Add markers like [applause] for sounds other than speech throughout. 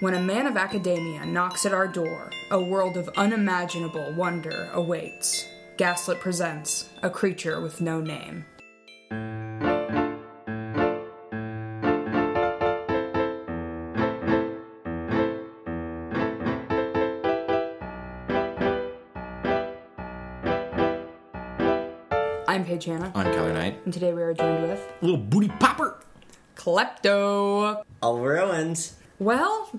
When a man of academia knocks at our door, a world of unimaginable wonder awaits. Gaslit presents A Creature with No Name. I'm Paige Hanna, I'm Keller Knight. and today we are joined with Little booty popper. Klepto. Oliver Owens. Well,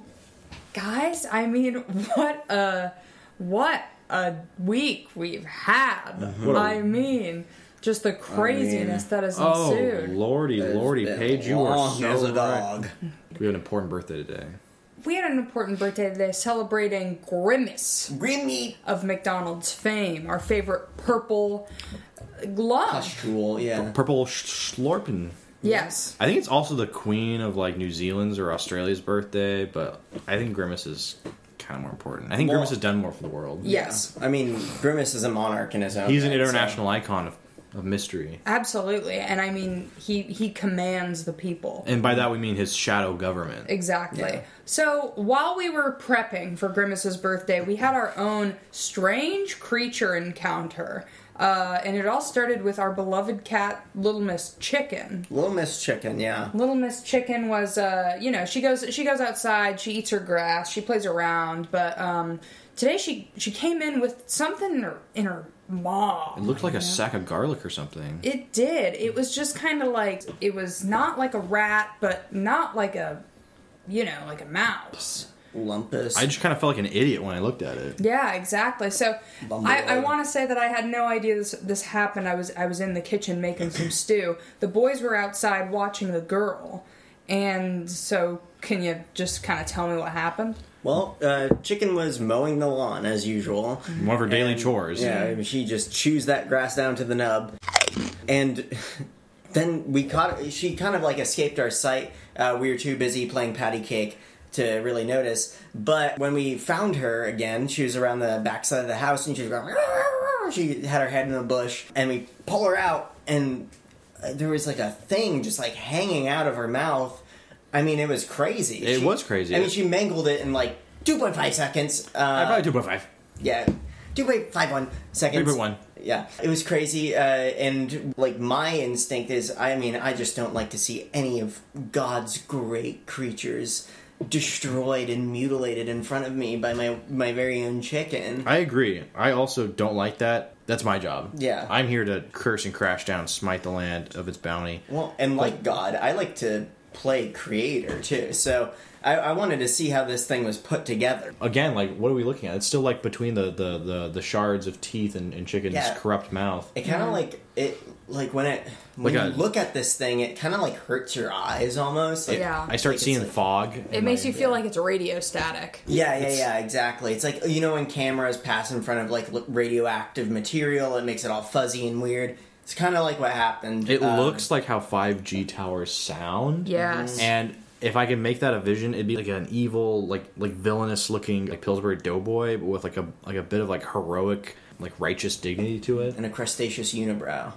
guys, I mean, [laughs] what a what a week we've had. What a- I mean, just the craziness that has ensued. Oh, ensued. lordy, lordy, Paige, you are so as a right. dog. We have an important birthday today. we had an important birthday today celebrating Grimace Grimmy of McDonald's fame, our favorite purple uh, glove. pustule, yeah. Purple sh- Slorpin. Yes. I think it's also the queen of like New Zealand's or Australia's birthday, but I think Grimace is kind of more important. I think Well- Grimace has done more for the world. Yes. I mean, Grimace is a monarch in his own. He's an right, so- international icon of, of mystery. Absolutely. And I mean, he he commands the people. And by that we mean his shadow government. Exactly. Yeah. So while we were prepping for Grimace's birthday, we had our own strange creature encounter. Uh, and it all started with our beloved cat, Little Miss Chicken. Little Miss Chicken, yeah. Little Miss Chicken was, uh, you know, she goes she goes outside, she eats her grass, she plays around, but um, today she she came in with something in her in her maw. It looked like a sack of garlic or something. It did. It was just kind of like it was not like a rat, but not like a, you know, like a mouse. Lumpus. I just kind of felt like an idiot when I looked at it. Yeah, exactly. So I, I want to say that I had no idea this this happened. I was I was in the kitchen making some [clears throat] stew. The boys were outside watching the girl, and so can you just kind of tell me what happened? well, uh, Chicken was mowing the lawn as usual. One of her daily And, chores. Yeah, I mean, she just chews that grass down to the nub. And [laughs] then we caught She kind of like escaped our sight. Uh, we were too busy playing patty cake to really notice. But when we found her again, she was around the backside of the house and she was going. She had her head in a bush, and we pull her out, and uh, there was like a thing just like hanging out of her mouth. I mean, it was crazy. It She- was crazy. I mean, she mangled it in like 2.5 seconds. Uh, I probably two point five. yeah, two point five one seconds. 3.1. Yeah, it was crazy, uh, and like my instinct is, I mean, I just don't like to see any of God's great creatures destroyed and mutilated in front of me by my my very own chicken. I agree. I also don't like that. That's my job. Yeah. I'm here to curse and crash down, smite the land of its bounty. Well, and like God, I like to play creator too. So I, I wanted to see how this thing was put together. Again, like, what are we looking at? It's still like between the the the, the shards of teeth and, and chicken's Yeah. corrupt mouth. It kind of like it, like when it when Like you look at this thing, it kind of like hurts your eyes almost. Like, Yeah. I start Like, seeing like- fog. It makes you feel like it's radio static. Yeah, yeah, yeah, exactly. It's like you know when cameras pass in front of like radioactive material, it makes it all fuzzy and weird. It's kind of like what happened. It um, looks like how 5G towers sound. Yes. And if I can make that a vision, it'd be like an evil, like like villainous looking like Pillsbury Doughboy, but with like a like a bit of like heroic, like righteous dignity to it. and a crustaceous unibrow.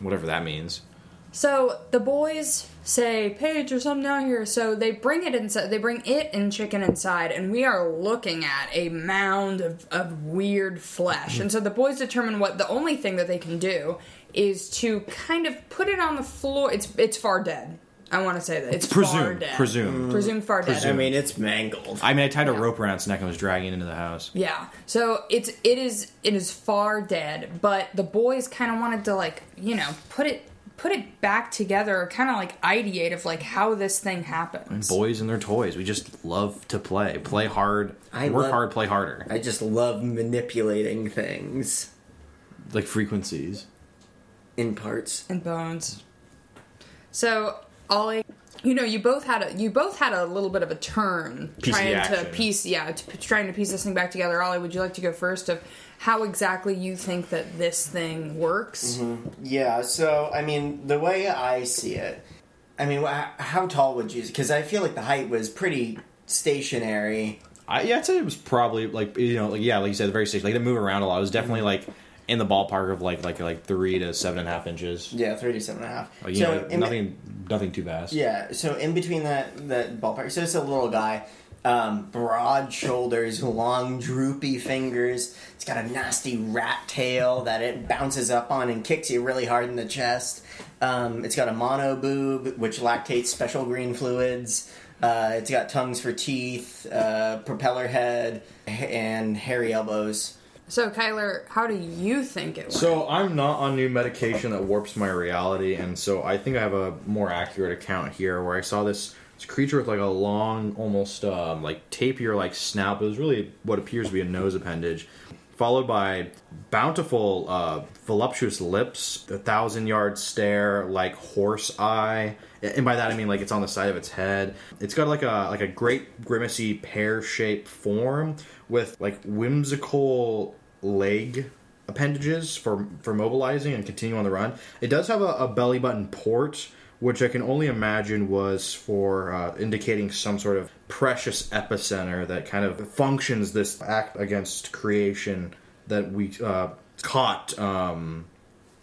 Whatever that means. So the boys say, Paige, there's something down here. So they bring it inside. They bring it and chicken inside, and we are looking at a mound of, of weird flesh. And so the boys determine what the only thing that they can do is to kind of put it on the floor. It's it's far dead. I want to say that it's far Presume. dead. Presume. Mm. Presumed far dead. I mean, it's mangled. I mean, I tied a Yeah. rope around its neck and was dragging it into the house. Yeah. So it's it is it is far dead, but the boys kind of wanted to like you know put it put it back together, kind of like ideate of like how this thing happens. Boys and their toys. We just love to play. Play hard. I work love- hard, play harder. I just love manipulating things like frequencies. in parts. and bones. So Ollie, you know, you both had a you both had a little bit of a turn Piece trying to piece, yeah, to, trying to piece this thing back together. Ollie, would you like to go first of how exactly you think that this thing works? Mm-hmm. Yeah. So I mean, the way I see it, I mean, how tall would you? Because I feel like the height was pretty stationary. I, yeah, I'd say it was probably like you know, like yeah, like you said, the very stage. Like it didn't move around a lot. It was definitely mm-hmm. like in the ballpark of like like like three to seven and a half inches. Yeah, thirty-seven and a half. Like, you so know, in- nothing nothing too vast. Yeah, so in between that that ballpark, so it's a little guy, Um, broad shoulders, long droopy fingers. It's got a nasty rat tail that it bounces up on and kicks you really hard in the chest. Um, it's got a mono boob, which lactates special green fluids. Uh, it's got tongues for teeth, uh, propeller head, and hairy elbows. So, Kyler, how do you think it went? So I'm not on new medication that warps my reality, and so I think I have a more accurate account here where I saw this, this creature with like a long, almost um, like tapir like snout, it was really what appears to be a nose appendage, followed by bountiful, uh, voluptuous lips, a thousand yard stare, like horse eye. And by that I mean like it's on the side of its head. It's got like a like a great grimacy pear shaped form with like whimsical leg appendages for for mobilizing and continue on the run. It does have a, a belly button port, which I can only imagine was for uh, indicating some sort of precious epicenter that kind of functions this act against creation that we uh, caught um,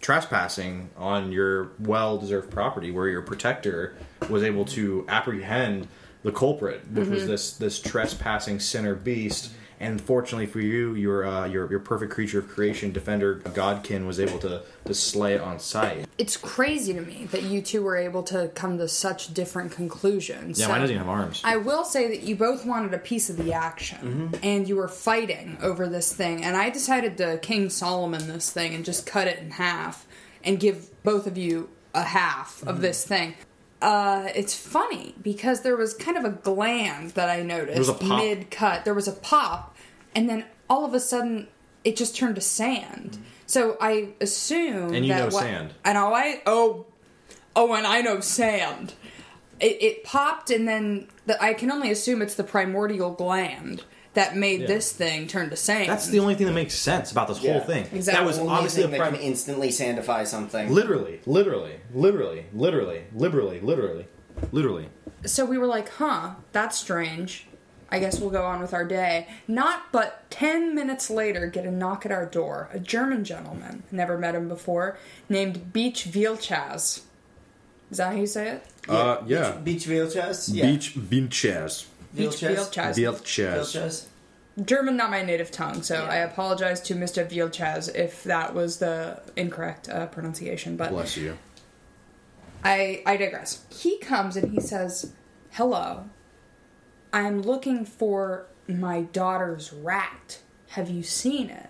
trespassing on your well-deserved property, where your protector was able to apprehend the culprit, which was this this trespassing sinner beast. And fortunately for you, your uh, your your perfect creature of creation, defender Godkin, was able to to slay it on sight. it's crazy to me that you two were able to come to such different conclusions. Yeah, So- mine doesn't even have arms. I will say that you both wanted a piece of the action, and you were fighting over this thing. And I decided to King Solomon this thing and just cut it in half and give both of you a half of this thing. Uh, it's funny because there was kind of a gland that I noticed mid cut. There was a pop, and then all of a sudden it just turned to sand. So I assume And you that know what, sand. and know I oh oh, and I know sand. It, it popped, and then the, I can only assume it's the primordial gland that made Yeah. this thing turn to sand. That's the only thing that makes sense about this Yeah. whole thing. Exactly. That was Only obviously a thing that prim- can instantly sandify something. literally, literally, literally, literally, literally, literally, literally. so we were like, huh, that's strange. I guess we'll go on with our day. Not but 10 minutes later, get a knock at our door. A German gentleman, never met him before, named Beach Vilchaz. Is that how you say it? Uh, yeah. Beach, beach Vilchas? Yeah. Beach Vinches. Beach Vilchas? Vilches. German, not my native tongue, so Yeah. I apologize to Mr. Vilchaz if that was the incorrect uh, pronunciation. But Bless you. I I digress. He comes and he says, "Hello, I'm looking for my daughter's rat. Have you seen it?"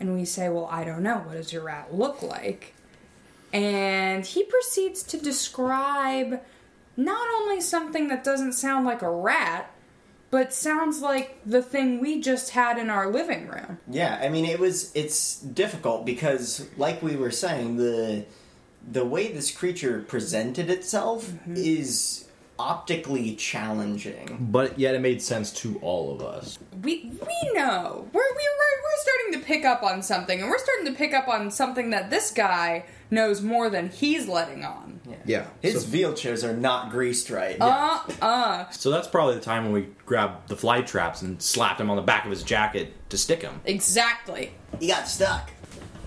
And we say, "Well, I don't know. What does your rat look like?" And he proceeds to describe not only something that doesn't sound like a rat, but sounds like the thing we just had in our living room. Yeah, I mean it was it's difficult because like we were saying the the way this creature presented itself Mm-hmm. is optically challenging. But yet it made sense to all of us. we we know we're we, we're we're starting to pick up on something, and we're starting to pick up on something that this guy knows more than he's letting on. Yeah. His so, Vilchas are not greased right. Uh uh. so that's probably the time when we grabbed the fly traps and slapped him on the back of his jacket to stick him. Exactly. He got stuck.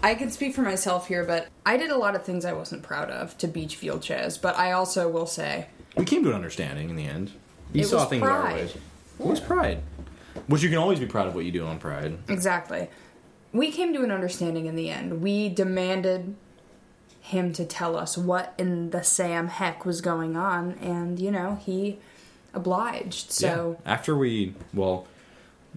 I can speak for myself here, but I did a lot of things I wasn't proud of to beach Vilches, but I also will say We came to an understanding in the end. He It saw was things our pride. ways. It was pride. Which you can always be proud of what you do on pride. exactly. We came to an understanding in the end. We demanded him to tell us what in the Sam heck was going on, and you know he obliged. So Yeah. after we, well,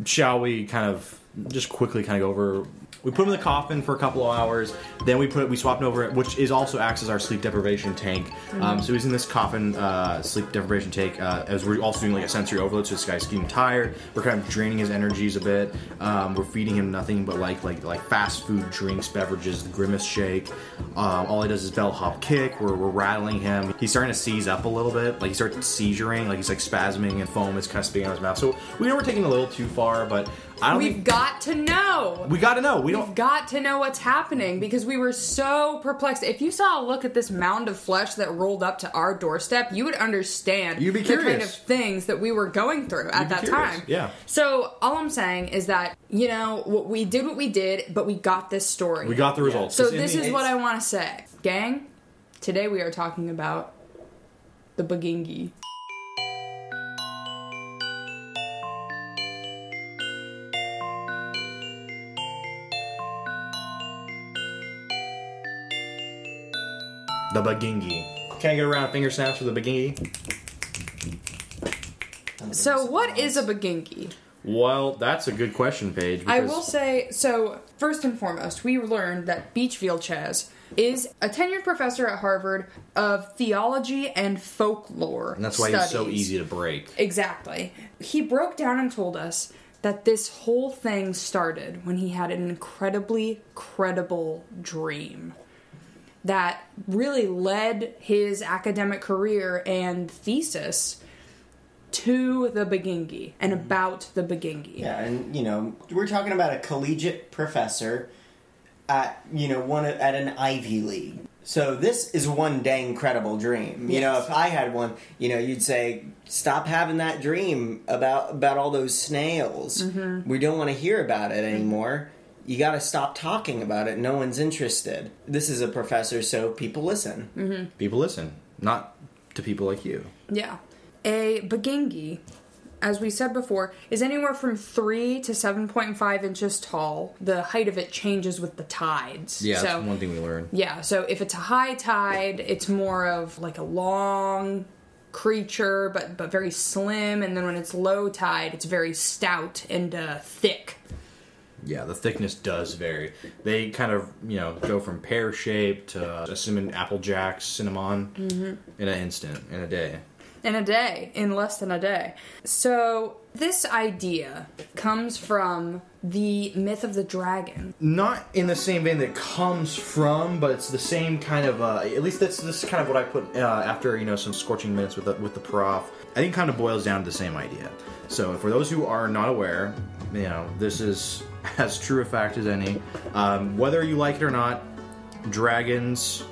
shall we kind of just quickly kind of go over? We put him in the coffin for a couple of hours. Then we put we swapped him over, which is also acts as our sleep deprivation tank. Um, so he's in this coffin uh, sleep deprivation tank uh, as we're also doing like a sensory overload. So this guy's getting tired. We're kind of draining his energies a bit. Um, we're feeding him nothing but like like like fast food drinks, beverages, the grimace shake. Um, all he does is bellhop kick. We're, we're rattling him. He's starting to seize up a little bit. Like he starts seizuring. Like he's like spasming and foam is kind of spitting out his mouth. So we know we're taking a little too far, but we've think got to know. we got to know. We We've don't. got to know what's happening because we were so perplexed. If you saw a look at this mound of flesh that rolled up to our doorstep, you would understand You'd be the kind of things that we were going through at You'd that time. yeah. So all I'm saying is that you know we did, what we did, but we got this story. We got the results. So this is what I want to say, gang. Today we are talking about the Bagingi. The Bagingi. Can I get around finger snaps for the Bagingi? So, what is a Bagingi? Well, that's a good question, Paige. I will say so. First and foremost, we learned that Beach Vilches is a tenured professor at Harvard of theology and folklore. And that's why he's so easy to break. Exactly. He broke down and told us that this whole thing started when he had an incredibly credible dream that really led his academic career and thesis to the Bagingi and about the Bagingi. Yeah, and you know, we're talking about a collegiate professor at you know one at an Ivy League. So this is one dang credible dream. You know, if I had one, you know, you'd say, "Stop having that dream about about all those snails. Mm-hmm. We don't want to hear about it anymore." You got to stop talking about it. No one's interested. This is a professor, so people listen. People listen, not to people like you. Yeah. A bagingi, as we said before, is anywhere from 3 to 7.5 inches tall. The height of it changes with the tides. Yeah, so, that's one thing we learned. Yeah, so if it's a high tide, it's more of like a long creature, but but very slim. And then when it's low tide, it's very stout and uh, thick. Yeah, the thickness does vary. They kind of, you know, go from pear shaped to uh, cinnamon apple jacks, cinnamon Mm-hmm. in an instant, in a day. in a day, in less than a day. So this idea comes from the myth of the dragon. Not in the same vein that it comes from, but it's the same kind of. Uh, at least that's this is kind of what I put uh, after you know some scorching minutes with the, with the prof. I think kind of boils down to the same idea. So for those who are not aware, you know this is [laughs] as true a fact as any. Um, whether you like it or not, dragons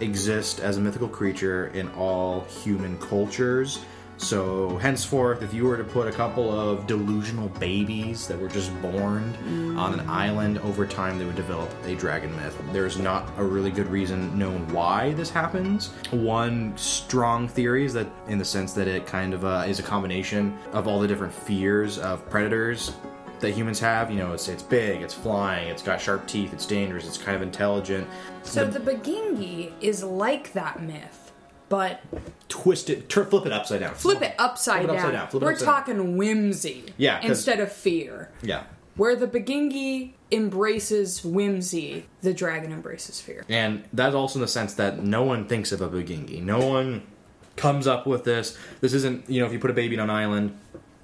exist as a mythical creature in all human cultures. So, henceforth, if you were to put a couple of delusional babies that were just born on an island, over time they would develop a dragon myth. There's not a really good reason known why this happens. One strong theory is that, in the sense that it kind of uh, is a combination of all the different fears of predators that humans have. You know, it's it's big, it's flying, it's got sharp teeth, it's dangerous, it's kind of intelligent. So the Bagingi is like that myth, but Twist it, tur- flip it upside down. flip it upside Flip it down. upside down, flip it We're upside down. talking whimsy Yeah, 'cause- instead of fear. Yeah. Where the Bagingi embraces whimsy, the dragon embraces fear. And that's also in the sense that no one thinks of a Bagingi. No one comes up with this. This isn't, you know, if you put a baby on an island,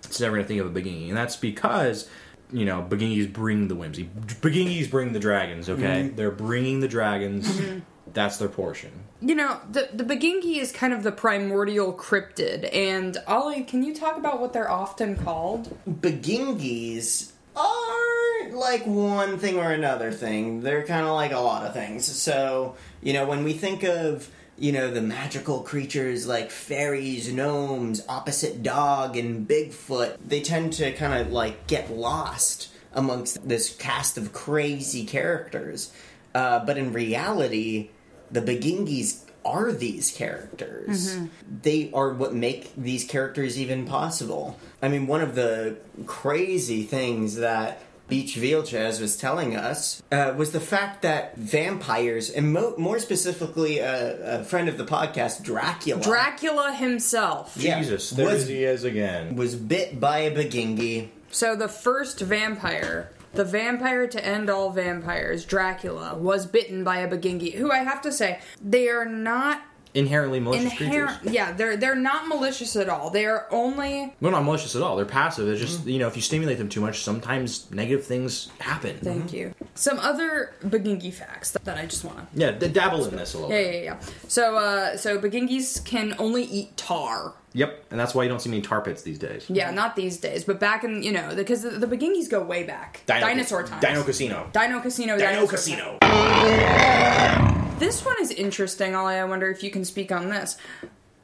it's never going to think of a Bagingi. And that's because, you know, Bagingis bring the whimsy. Bagingis bring the dragons, okay? Mm-hmm. They're bringing the dragons. Mm-hmm. That's their portion. You know, the the Bagingi is kind of the primordial cryptid, and Ollie, can you talk about what they're often called? Bagingis are like one thing or another thing. They're kind of like a lot of things. So, you know, when we think of, you know, the magical creatures like fairies, gnomes, opposite dog, and Bigfoot, they tend to kind of like get lost amongst this cast of crazy characters. Uh, but in reality, the Bagingis are these characters. They are what make these characters even possible. I mean, one of the crazy things that Beach Vilches was telling us uh, was the fact that vampires, and mo- more specifically, uh, a friend of the podcast, Dracula, Dracula himself. Yeah. Jesus, there Was- he is again. was bit by a Bagingi. So the first vampire, the vampire to end all vampires, Dracula, was bitten by a Bagingi, who I have to say, they are not Inherently malicious inherent. creatures. Yeah, they're they're not malicious at all. They are only. Well, not malicious at all. They're passive. It's Mm. just, you know, if you stimulate them too much, sometimes negative things happen. Thank you. Some other Bagingi facts that, that I just want to. Yeah, d- dabble in this a little Yeah, bit. yeah, yeah. So, uh, so Bagingis can only eat tar. Yep, and that's why you don't see many tar pits these days. Yeah, not these days, but back in you know because the, the Bagingis go way back. Dinosaur times. Dino Casino. Dino Casino. Dino Casino. times. This one is interesting, Ollie. I wonder if you can speak on this.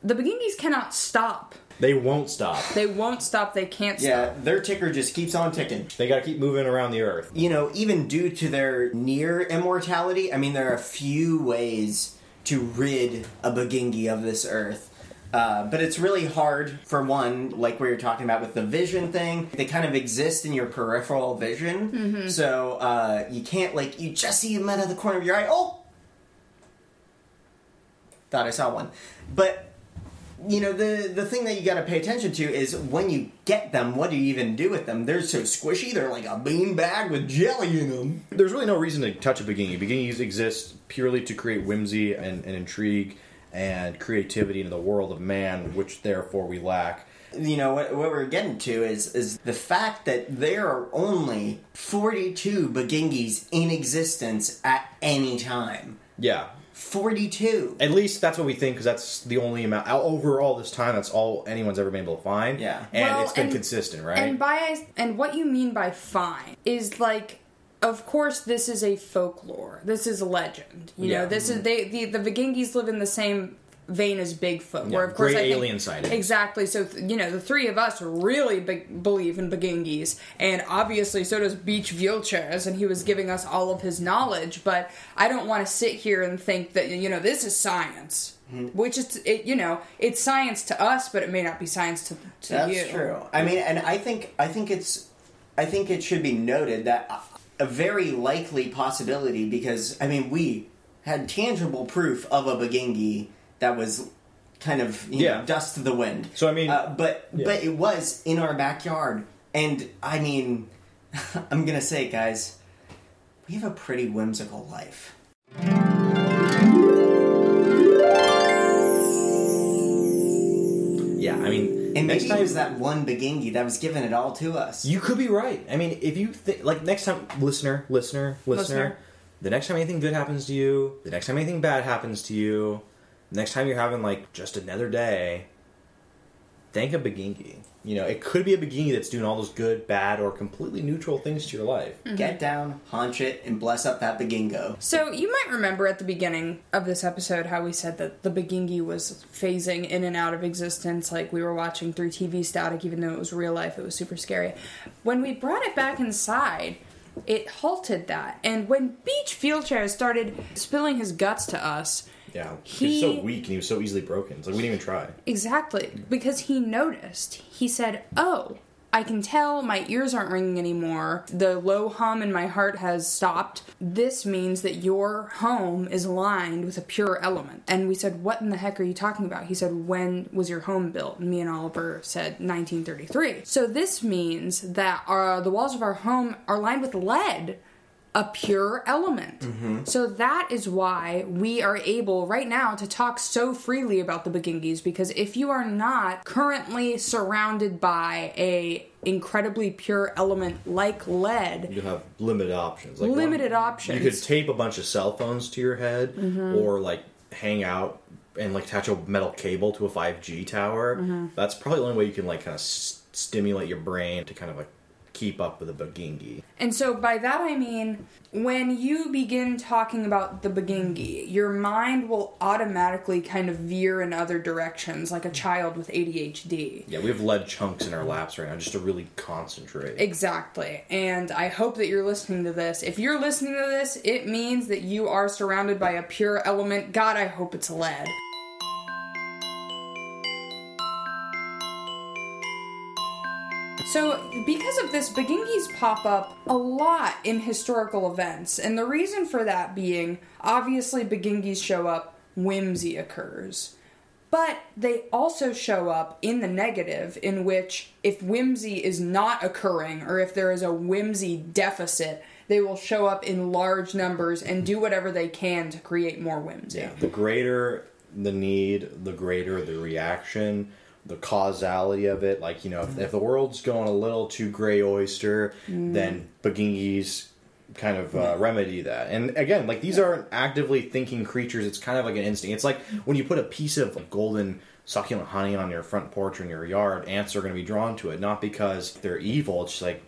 The Bagingis cannot stop. They won't stop. They won't stop. They can't stop. Yeah, their ticker just keeps on ticking. They gotta keep moving around the earth. you know, even due to their near immortality, I mean, there are a few ways to rid a Bagingi of this earth. Uh, but it's really hard, for one, like we were talking about with the vision thing. They kind of exist in your peripheral vision. So uh, you can't, like, you just see them out of the corner of your eye. Oh! Thought I saw one. But you know the the thing that you got to pay attention to is when you get them, what do you even do with them? They're so squishy. They're like a bean bag with jelly in them. There's really no reason to touch a Begingy. Begingies exist purely to create whimsy and, and intrigue and creativity into the world of man, which therefore we lack. You know what, what we're getting to is is the fact that there are only 42 Begingis in existence at any time. Yeah. 42. At least that's what we think, because that's the only amount. Over all this time, that's all anyone's ever been able to find. Yeah. And Well, it's been and- consistent, right? And by and what you mean by fine is like of course this is a folklore. This is a legend. You Yeah. know, this is mm-hmm. they the the Vikingis live in the same vein as Bigfoot. Yeah, where of course great I think- alien sightings. Exactly. So th- you know, the three of us really be- believe in Begingis, and obviously so does Beach Wheelchairs, and he was giving us all of his knowledge. But I don't want to sit here and think that you know this is science. Mm-hmm. Which is, it, you know, it's science to us, but it may not be science to, to That's you. That's true. I mean, and I think I think it's I think it should be noted that a very likely possibility because I mean we had tangible proof of a Begingi that was kind of you Yeah. know, dust to the wind. So, I mean- uh, but Yeah. but it was in our backyard, and I mean, [laughs] I'm gonna say, guys, we have a pretty whimsical life. yeah, I mean, And next maybe time it was that one Begingi that was giving it all to us. You could be right. I mean, if you think like next time, listener, listener, listener, Listener. the next time anything good happens to you, the next time anything bad happens to you, the next time you're having like just another day, thank a begingy. You know, it could be a begingy that's doing all those good, bad, or completely neutral things to your life. Mm-hmm. Get down, haunch it, and bless up that Begingo. So you might remember at the beginning of this episode how we said that the Begingi was phasing in and out of existence, like we were watching through TV static, even though it was real life. It was super scary. When we brought it back inside, it halted that. And when Beach Field Chair started spilling his guts to us, Yeah, He- he's so weak and he was so easily broken. It's like we didn't even try. Exactly. Because he noticed. He said, Oh, I can tell my ears aren't ringing anymore. The low hum in my heart has stopped. This means that your home is lined with a pure element. And we said, What in the heck are you talking about? He said, When was your home built? And me and Oliver said, 1933. So this means that our, the walls of our home are lined with lead a pure element. So that is why we are able right now to talk so freely about the Begingis because if you are not currently surrounded by a incredibly pure element like lead, You have limited options. Like Limited one- options. Mm-hmm. You could tape a bunch of cell phones to your head, or like hang out and like attach a metal cable to a 5G tower. Mm-hmm. That's probably the only way you can like kind of s- stimulate your brain to kind of like keep up with the begingi. And so by that I mean when you begin talking about the Begingi, your mind will automatically kind of veer in other directions like a child with ADHD. Yeah, we have lead chunks in our laps right now just to really concentrate. Exactly. And I hope that you're listening to this. If you're listening to this, it means that you are surrounded by a pure element. God, I hope it's lead. So, because of this, Begingis pop up a lot in historical events, and the reason for that being obviously Begingis show up, whimsy occurs. But they also show up in the negative, in which if whimsy is not occurring, or if there is a whimsy deficit, they will show up in large numbers and do whatever they can to create more whimsy. Yeah, the greater the need, the greater the reaction, the causality of it. Like, you know, if, if the world's going a little too gray oyster, then Begingis kind of uh, remedy that. And again, like these aren't actively thinking creatures. It's kind of like an instinct. It's like when you put a piece of like, golden succulent honey on your front porch or in your yard, ants are going to be drawn to it, not because they're evil. It's just like,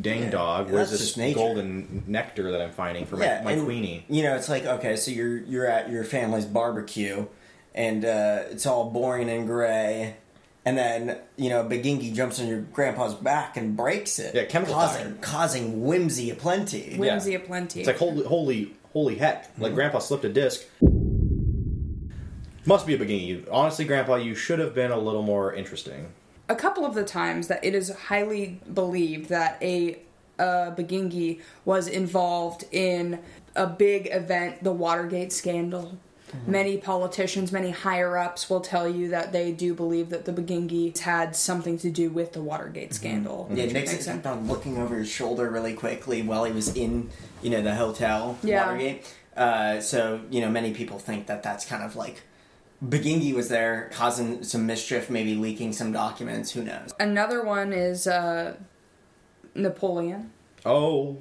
dang Yeah, dog, where's this golden nectar that I'm finding for my, my and, queenie? You know, it's like okay, so you're you're at your family's barbecue, and uh, it's all boring and gray, and then you know Begingi jumps on your grandpa's back and breaks it, Yeah, chemical causing fire. causing whimsy aplenty. Whimsy Yeah. aplenty. It's like holy, holy, holy heck! Like Mm-hmm. Grandpa slipped a disc. Must be a beginning. Honestly, Grandpa, you should have been a little more interesting. a couple of the times that it is highly believed that a uh, Begingi was involved in a big event, the Watergate scandal. Many politicians, many higher ups will tell you that they do believe that the Bagingi had something to do with the Watergate scandal. Yeah, which Nixon makes sense. kept on looking over his shoulder really quickly while he was in, you know, the hotel Yeah. Watergate. Uh, so you know, many people think that that's kind of like Bagingi was there causing some mischief, maybe leaking some documents. Who knows? Another one is uh, Napoleon. Oh,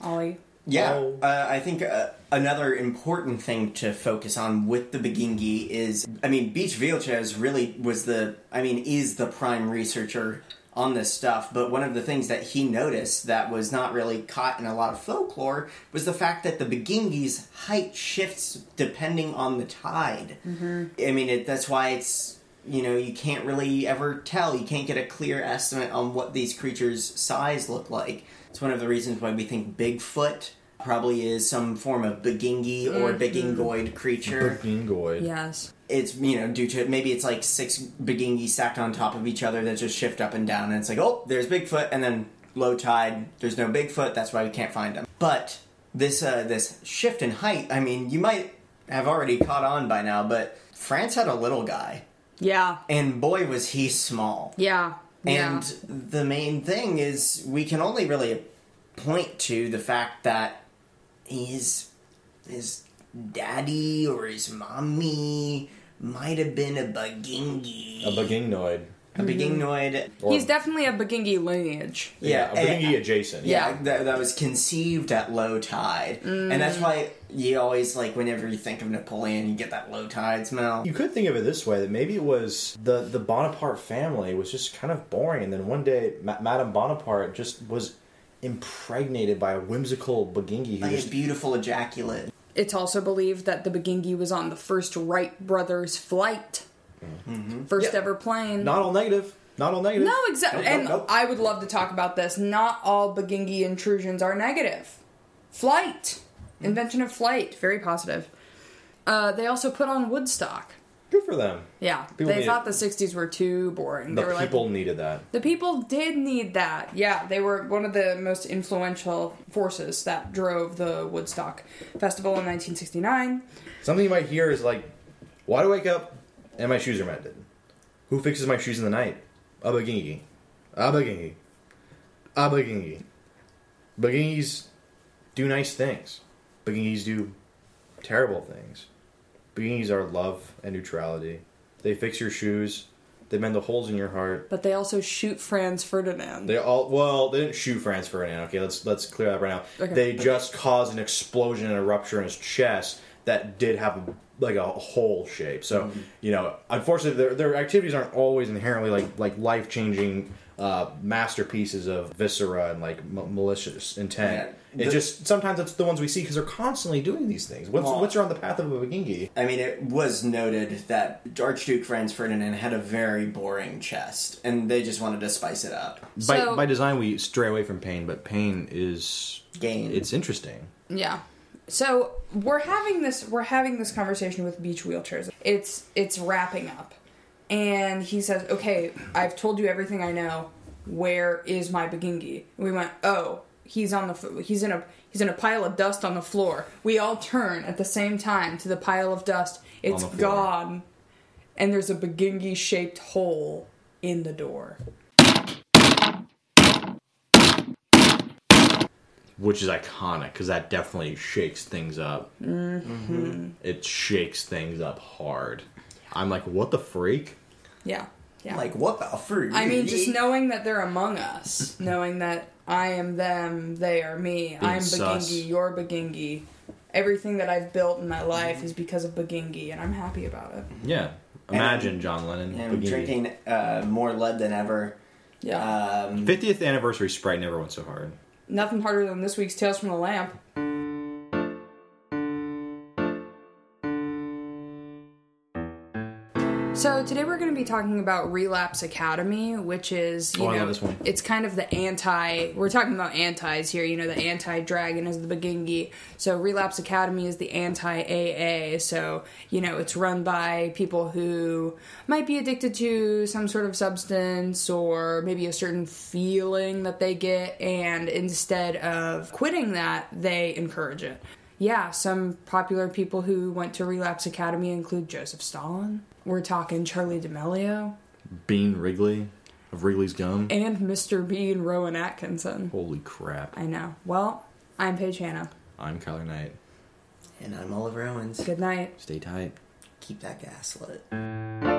Ollie. Yeah, Oh. uh, I think uh, another important thing to focus on with the Bagingi is, I mean, Beach Vilches really was the, I mean, is the prime researcher on this stuff, but one of the things that he noticed that was not really caught in a lot of folklore was the fact that the Bagingi's height shifts depending on the tide. Mm-hmm. I mean, it, that's why it's, you know, you can't really ever tell. You can't get a clear estimate on what these creatures' size look like. It's one of the reasons why we think Bigfoot probably is some form of Bagingi or Bigingoid creature. Bingoid. Yes. It's, you know, due to maybe it's like six Bagingi stacked on top of each other that just shift up and down. And it's like, oh, there's Bigfoot, and then low tide, there's no Bigfoot, that's why we can't find them But this, uh, this shift in height, I mean, you might have already caught on by now, but France had a little guy, Yeah. and boy, was he small. Yeah. And yeah. the main thing is, we can only really point to the fact that his his daddy or his mommy might have been a Bagingi. A Bagingnoid. A Bagingnoid. Or, He's definitely a Bagingi lineage. yeah, Yeah, a Bagingi eh, adjacent. Yeah, Yeah. that, that was conceived at low tide. And that's why you always, like, whenever you think of Napoleon, you get that low tide smell. You could think of it this way: that maybe it was the the Bonaparte family was just kind of boring, and then one day Ma- Madame Bonaparte just was impregnated by a whimsical Bagingi who Like a beautiful ejaculate. It's also believed that the Bagingi was on the first Wright brothers flight. Mm-hmm. First Yeah. ever plane. not all negative, not all negative. no, exactly. Nope, nope, and nope. I would love to talk about this. Not all Bagingi intrusions are negative. Flight. Invention of flight. Very positive. Uh, they also put on Woodstock. Good for them. Yeah. People they thought the 60s were too boring. The they were people like, needed that. The people did need that. Yeah, they were one of the most influential forces that drove the Woodstock Festival in 1969. Something you might hear is like, "Why do I wake up and my shoes are mended? Who fixes my shoes in the night? A Bagingi, a Bagingi, a Bagingi. Bagingis do nice things. Bagingis do terrible things. Bagingis are love and neutrality. They fix your shoes. They mend the holes in your heart. But they also shoot Franz Ferdinand. They all well, they didn't shoot Franz Ferdinand. Okay, let's let's clear that right now. Okay. They just caused an explosion and a rupture in his chest that did have a, like a hole shape. So Mm-hmm. you know, unfortunately, their their activities aren't always inherently like like life changing uh, masterpieces of viscera and like m- malicious intent. Yeah. It just sometimes it's the ones we see because they're constantly doing these things. What's Well- what's on the path of a Bagingi? I mean, it was noted that Archduke Franz Ferdinand had a very boring chest, and they just wanted to spice it up. by So- by design, we stray away from pain, but pain is Gain. it's interesting. Yeah. So we're having this we're having this conversation with beach wheelchairs. It's it's wrapping up. And he says, "Okay, I've told you everything I know. Where is my Bagingi?" We went, "Oh, he's on the f- he's in a he's in a pile of dust on the floor." We all turn at the same time to the pile of dust. It's gone. And there's a Bagingi shaped hole in the door. which is iconic because that definitely shakes things up. Mm-hmm. It shakes things up hard. I'm like, what the freak? Yeah. Yeah. Like, what the fruit? I mean, just knowing that they're among us, knowing that I am them, they are me. I'm sus. Bagingi, you're Bagingi. Everything that I've built in my life is because of Bagingi, and I'm happy about it. Yeah. Imagine John Lennon. And Bikini. drinking uh, more lead than ever. Yeah. Um, 50th anniversary Sprite never went so hard. Nothing harder than this week's Tales from the Lamp. So today we're going to be talking about Relapse Academy, which is you Oh, know love this one. it's kind of the anti. We're talking about antis here. You know, the anti dragon is the Bagingi. So Relapse Academy is the anti AA. So you know, it's run by people who might be addicted to some sort of substance or maybe a certain feeling that they get, and instead of quitting that, they encourage it. yeah, some popular people who went to Relapse Academy include Joseph Stalin. We're talking Charli D'Amelio Bean Wrigley of Wrigley's Gum. and Mr. Bean Rowan Atkinson. Holy crap. I know. Well, I'm Paige Hanna. I'm Kyler Knight. And I'm Oliver Owens. Good night. Stay tight. Keep that gas lit.